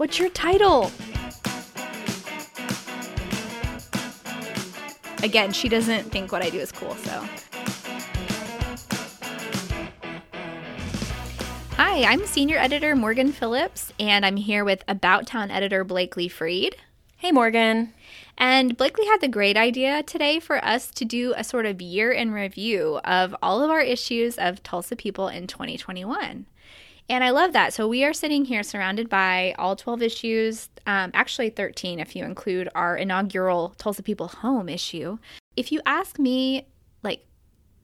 What's your title? Again, she doesn't think what I do is cool, so. Hi, I'm senior editor Morgan Phillips, and I'm here with About Town editor Blakely Freed. Hey, Morgan. And Blakely had the great idea today for us to do a sort of year in review of all of our issues of Tulsa People in 2021. And I love that. So we are sitting here surrounded by all 12 issues, um, actually 13 if you include our inaugural Tulsa People Home issue. If you ask me, like,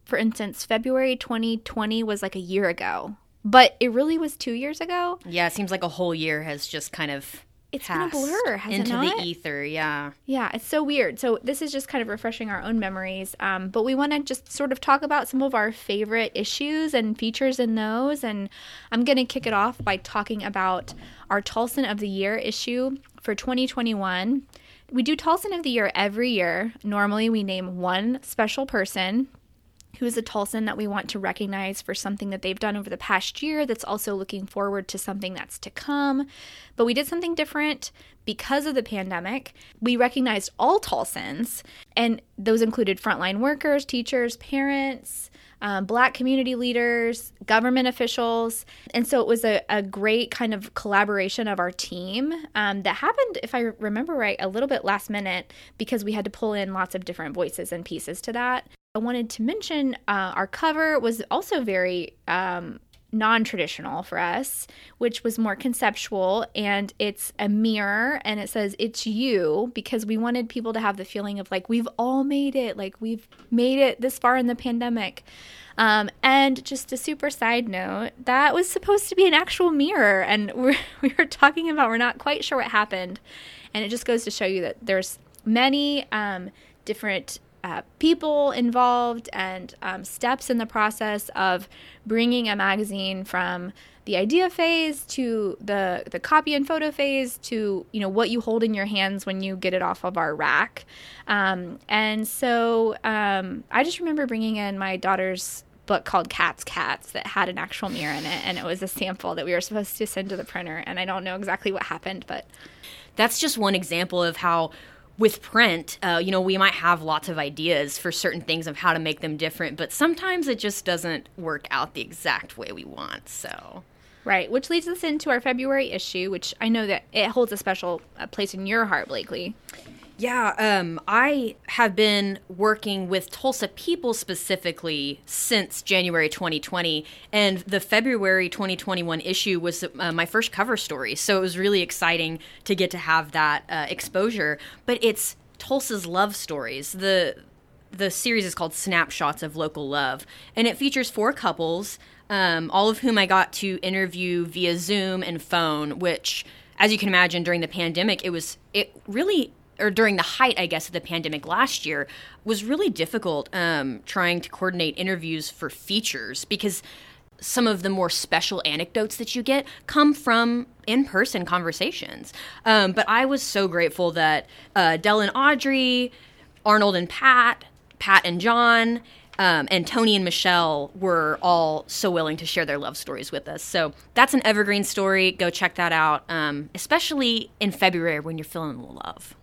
for instance, February 2020 was like a year ago, but it really was two years ago. Yeah, it seems like a whole year has just kind of it's been a blur, has into it not? the ether. Yeah, yeah, it's so weird. So this is just kind of refreshing our own memories. Um, but we want to just sort of talk about some of our favorite issues and features in those. And I'm going to kick it off by talking about our Tulsan of the Year issue for 2021. We do Tulsan of the Year every year. Normally, we name one special person who is a Tulsan that we want to recognize for something that they've done over the past year that's also looking forward to something that's to come. But we did something different because of the pandemic. We recognized all Tulsans, and those included frontline workers, teachers, parents. Um, black community leaders, government officials. And so it was a, a great kind of collaboration of our team um, that happened, if I remember right, a little bit last minute because we had to pull in lots of different voices and pieces to that. I wanted to mention uh, our cover was also very um, non traditional for us, which was more conceptual. And it's a mirror and it says, It's you, because we wanted people to have the feeling of like, we've all made it, like, we've made it this far in the pandemic. Um, and just a super side note, that was supposed to be an actual mirror. And we're, we were talking about, we're not quite sure what happened. And it just goes to show you that there's many um, different uh, people involved and um, steps in the process of bringing a magazine from the idea phase to the the copy and photo phase to you know what you hold in your hands when you get it off of our rack. Um, and so um, i just remember bringing in my daughter's book called cats cats that had an actual mirror in it and it was a sample that we were supposed to send to the printer and i don't know exactly what happened but that's just one example of how with print, uh, you know, we might have lots of ideas for certain things of how to make them different, but sometimes it just doesn't work out the exact way we want. So. Right, which leads us into our February issue, which I know that it holds a special uh, place in your heart, Blakely. Yeah, um, I have been working with Tulsa people specifically since January 2020, and the February 2021 issue was uh, my first cover story. So it was really exciting to get to have that uh, exposure. But it's Tulsa's love stories. The the series is called Snapshots of Local Love, and it features four couples, um, all of whom I got to interview via Zoom and phone, which as you can imagine during the pandemic it was it really or during the height, I guess, of the pandemic last year, was really difficult um, trying to coordinate interviews for features because some of the more special anecdotes that you get come from in person conversations. Um, but I was so grateful that uh, Dell and Audrey, Arnold and Pat, Pat and John, um, and Tony and Michelle were all so willing to share their love stories with us. So that's an evergreen story. Go check that out, um, especially in February when you're feeling the love.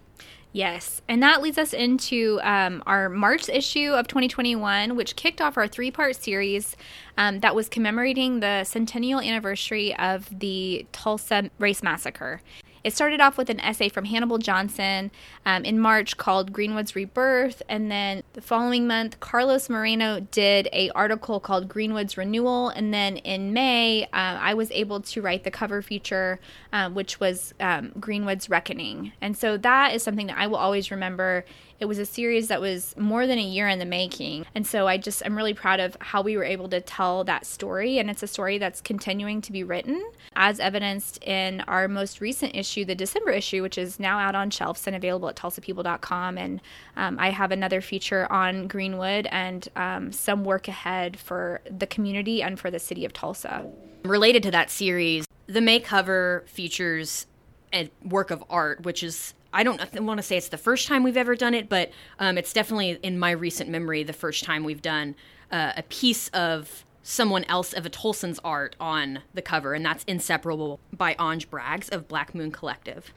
Yes. And that leads us into um, our March issue of 2021, which kicked off our three part series um, that was commemorating the centennial anniversary of the Tulsa Race Massacre. It started off with an essay from Hannibal Johnson um, in March called Greenwood's Rebirth, and then the following month, Carlos Moreno did a article called Greenwood's Renewal, and then in May, uh, I was able to write the cover feature, um, which was um, Greenwood's Reckoning, and so that is something that I will always remember it was a series that was more than a year in the making. And so I just, I'm really proud of how we were able to tell that story. And it's a story that's continuing to be written, as evidenced in our most recent issue, the December issue, which is now out on shelves and available at tulsapeople.com. And um, I have another feature on Greenwood and um, some work ahead for the community and for the city of Tulsa. Related to that series, the May cover features a work of art, which is I don't want to say it's the first time we've ever done it, but um, it's definitely in my recent memory the first time we've done uh, a piece of someone else of a Tulsan's art on the cover, and that's Inseparable by Anj Braggs of Black Moon Collective.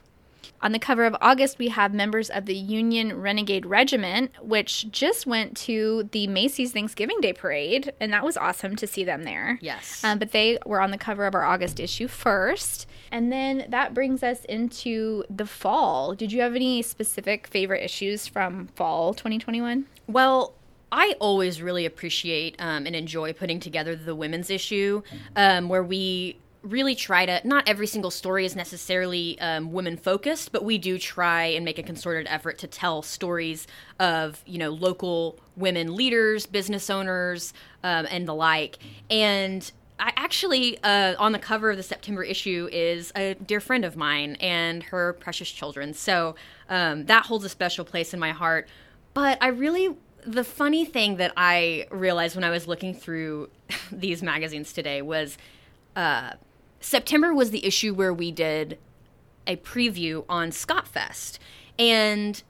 On the cover of August, we have members of the Union Renegade Regiment, which just went to the Macy's Thanksgiving Day Parade, and that was awesome to see them there. Yes. Um, but they were on the cover of our August issue first. And then that brings us into the fall. Did you have any specific favorite issues from fall 2021? Well, I always really appreciate um, and enjoy putting together the women's issue um, where we really try to not every single story is necessarily um, women focused but we do try and make a concerted effort to tell stories of you know local women leaders business owners um, and the like and I actually, uh, on the cover of the September issue, is a dear friend of mine and her precious children. So um, that holds a special place in my heart. But I really, the funny thing that I realized when I was looking through these magazines today was uh, September was the issue where we did a preview on Scotfest. And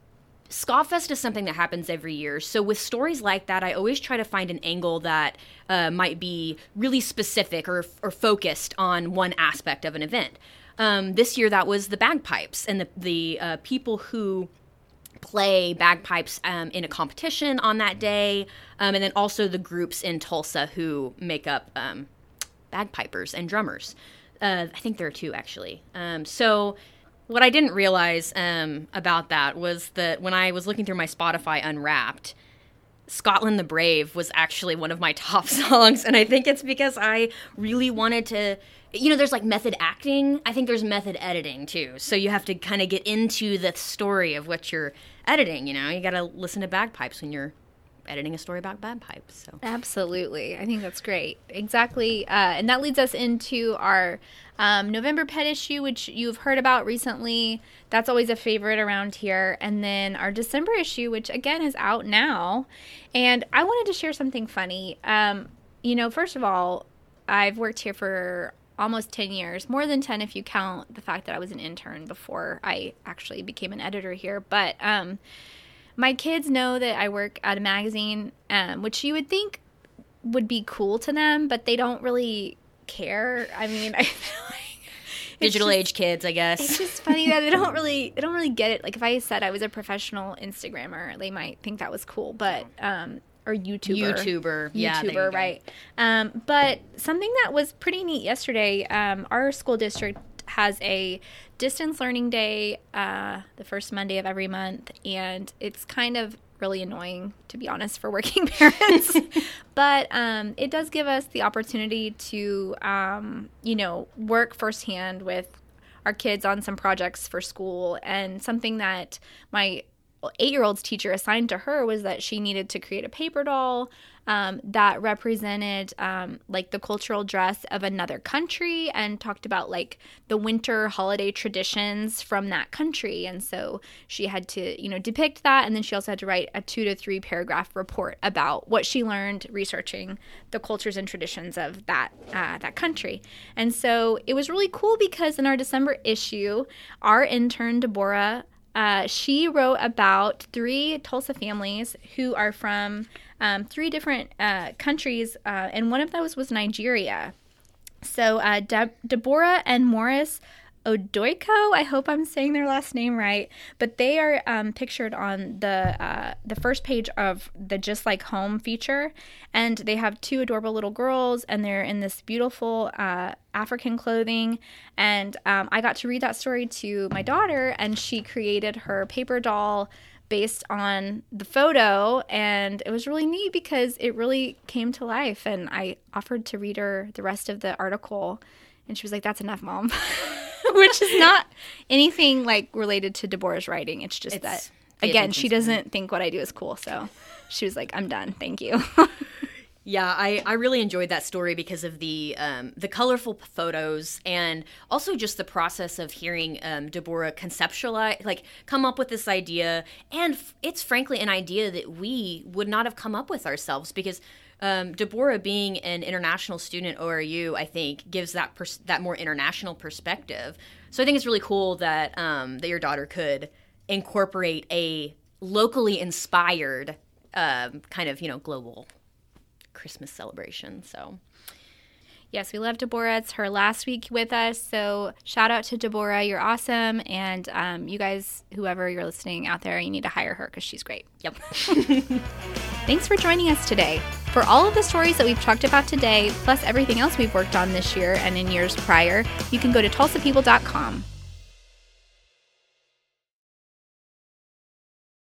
Scotfest is something that happens every year. So with stories like that, I always try to find an angle that uh, might be really specific or, or focused on one aspect of an event. Um, this year, that was the bagpipes and the, the uh, people who play bagpipes um, in a competition on that day, um, and then also the groups in Tulsa who make up um, bagpipers and drummers. Uh, I think there are two actually. Um, so what I didn't realize um, about that was that when I was looking through my Spotify Unwrapped, Scotland the Brave was actually one of my top songs. And I think it's because I really wanted to, you know, there's like method acting. I think there's method editing too. So you have to kind of get into the story of what you're editing. You know, you got to listen to bagpipes when you're editing a story about bagpipes. So Absolutely. I think that's great. Exactly. Uh, and that leads us into our um, November pet issue, which you've heard about recently. That's always a favorite around here. And then our December issue, which again is out now. And I wanted to share something funny. Um, you know, first of all, I've worked here for almost 10 years, more than 10 if you count the fact that I was an intern before I actually became an editor here. But, um, my kids know that I work at a magazine, um, which you would think would be cool to them, but they don't really care. I mean, I feel like digital just- age kids, I guess. It's just funny that they don't really they don't really get it. Like if I said I was a professional Instagrammer, they might think that was cool, but um or YouTuber. YouTuber. Yeah, there you YouTuber, right. Um, but something that was pretty neat yesterday, um, our school district has a distance learning day uh, the first Monday of every month, and it's kind of really annoying, to be honest, for working parents. but um, it does give us the opportunity to, um, you know, work firsthand with our kids on some projects for school and something that my eight year old's teacher assigned to her was that she needed to create a paper doll um, that represented um, like the cultural dress of another country and talked about like the winter holiday traditions from that country. And so she had to you know depict that. And then she also had to write a two to three paragraph report about what she learned researching the cultures and traditions of that uh, that country. And so it was really cool because in our december issue our intern deborah uh, she wrote about three Tulsa families who are from um, three different uh, countries, uh, and one of those was Nigeria. So uh, De- Deborah and Morris Odoiko, I hope I'm saying their last name right, but they are um, pictured on the uh, the first page of the Just Like Home feature, and they have two adorable little girls, and they're in this beautiful uh, African clothing. And um, I got to read that story to my daughter, and she created her paper doll based on the photo and it was really neat because it really came to life and i offered to read her the rest of the article and she was like that's enough mom which is not anything like related to deborah's writing. It's just It's that again she doesn't think what i do is cool so she was like i'm done. Thank you. Yeah, I, I really enjoyed that story because of the um, the colorful photos and also just the process of hearing um, Deborah conceptualize, like come up with this idea, and f- it's frankly an idea that we would not have come up with ourselves because um, Deborah, being an international student at ORU, I think gives that pers- that more international perspective. So I think it's really cool that um, that your daughter could incorporate a locally inspired um, kind of you know global Christmas celebration. So Yes, we love Deborah. It's her last week with us. So shout out to Deborah. You're awesome. And um, you guys, whoever you're listening out there, you need to hire her because she's great. Yep. Thanks for joining us today. For all of the stories that we've talked about today, plus everything else we've worked on this year and in years prior, you can go to tulsapeople.com.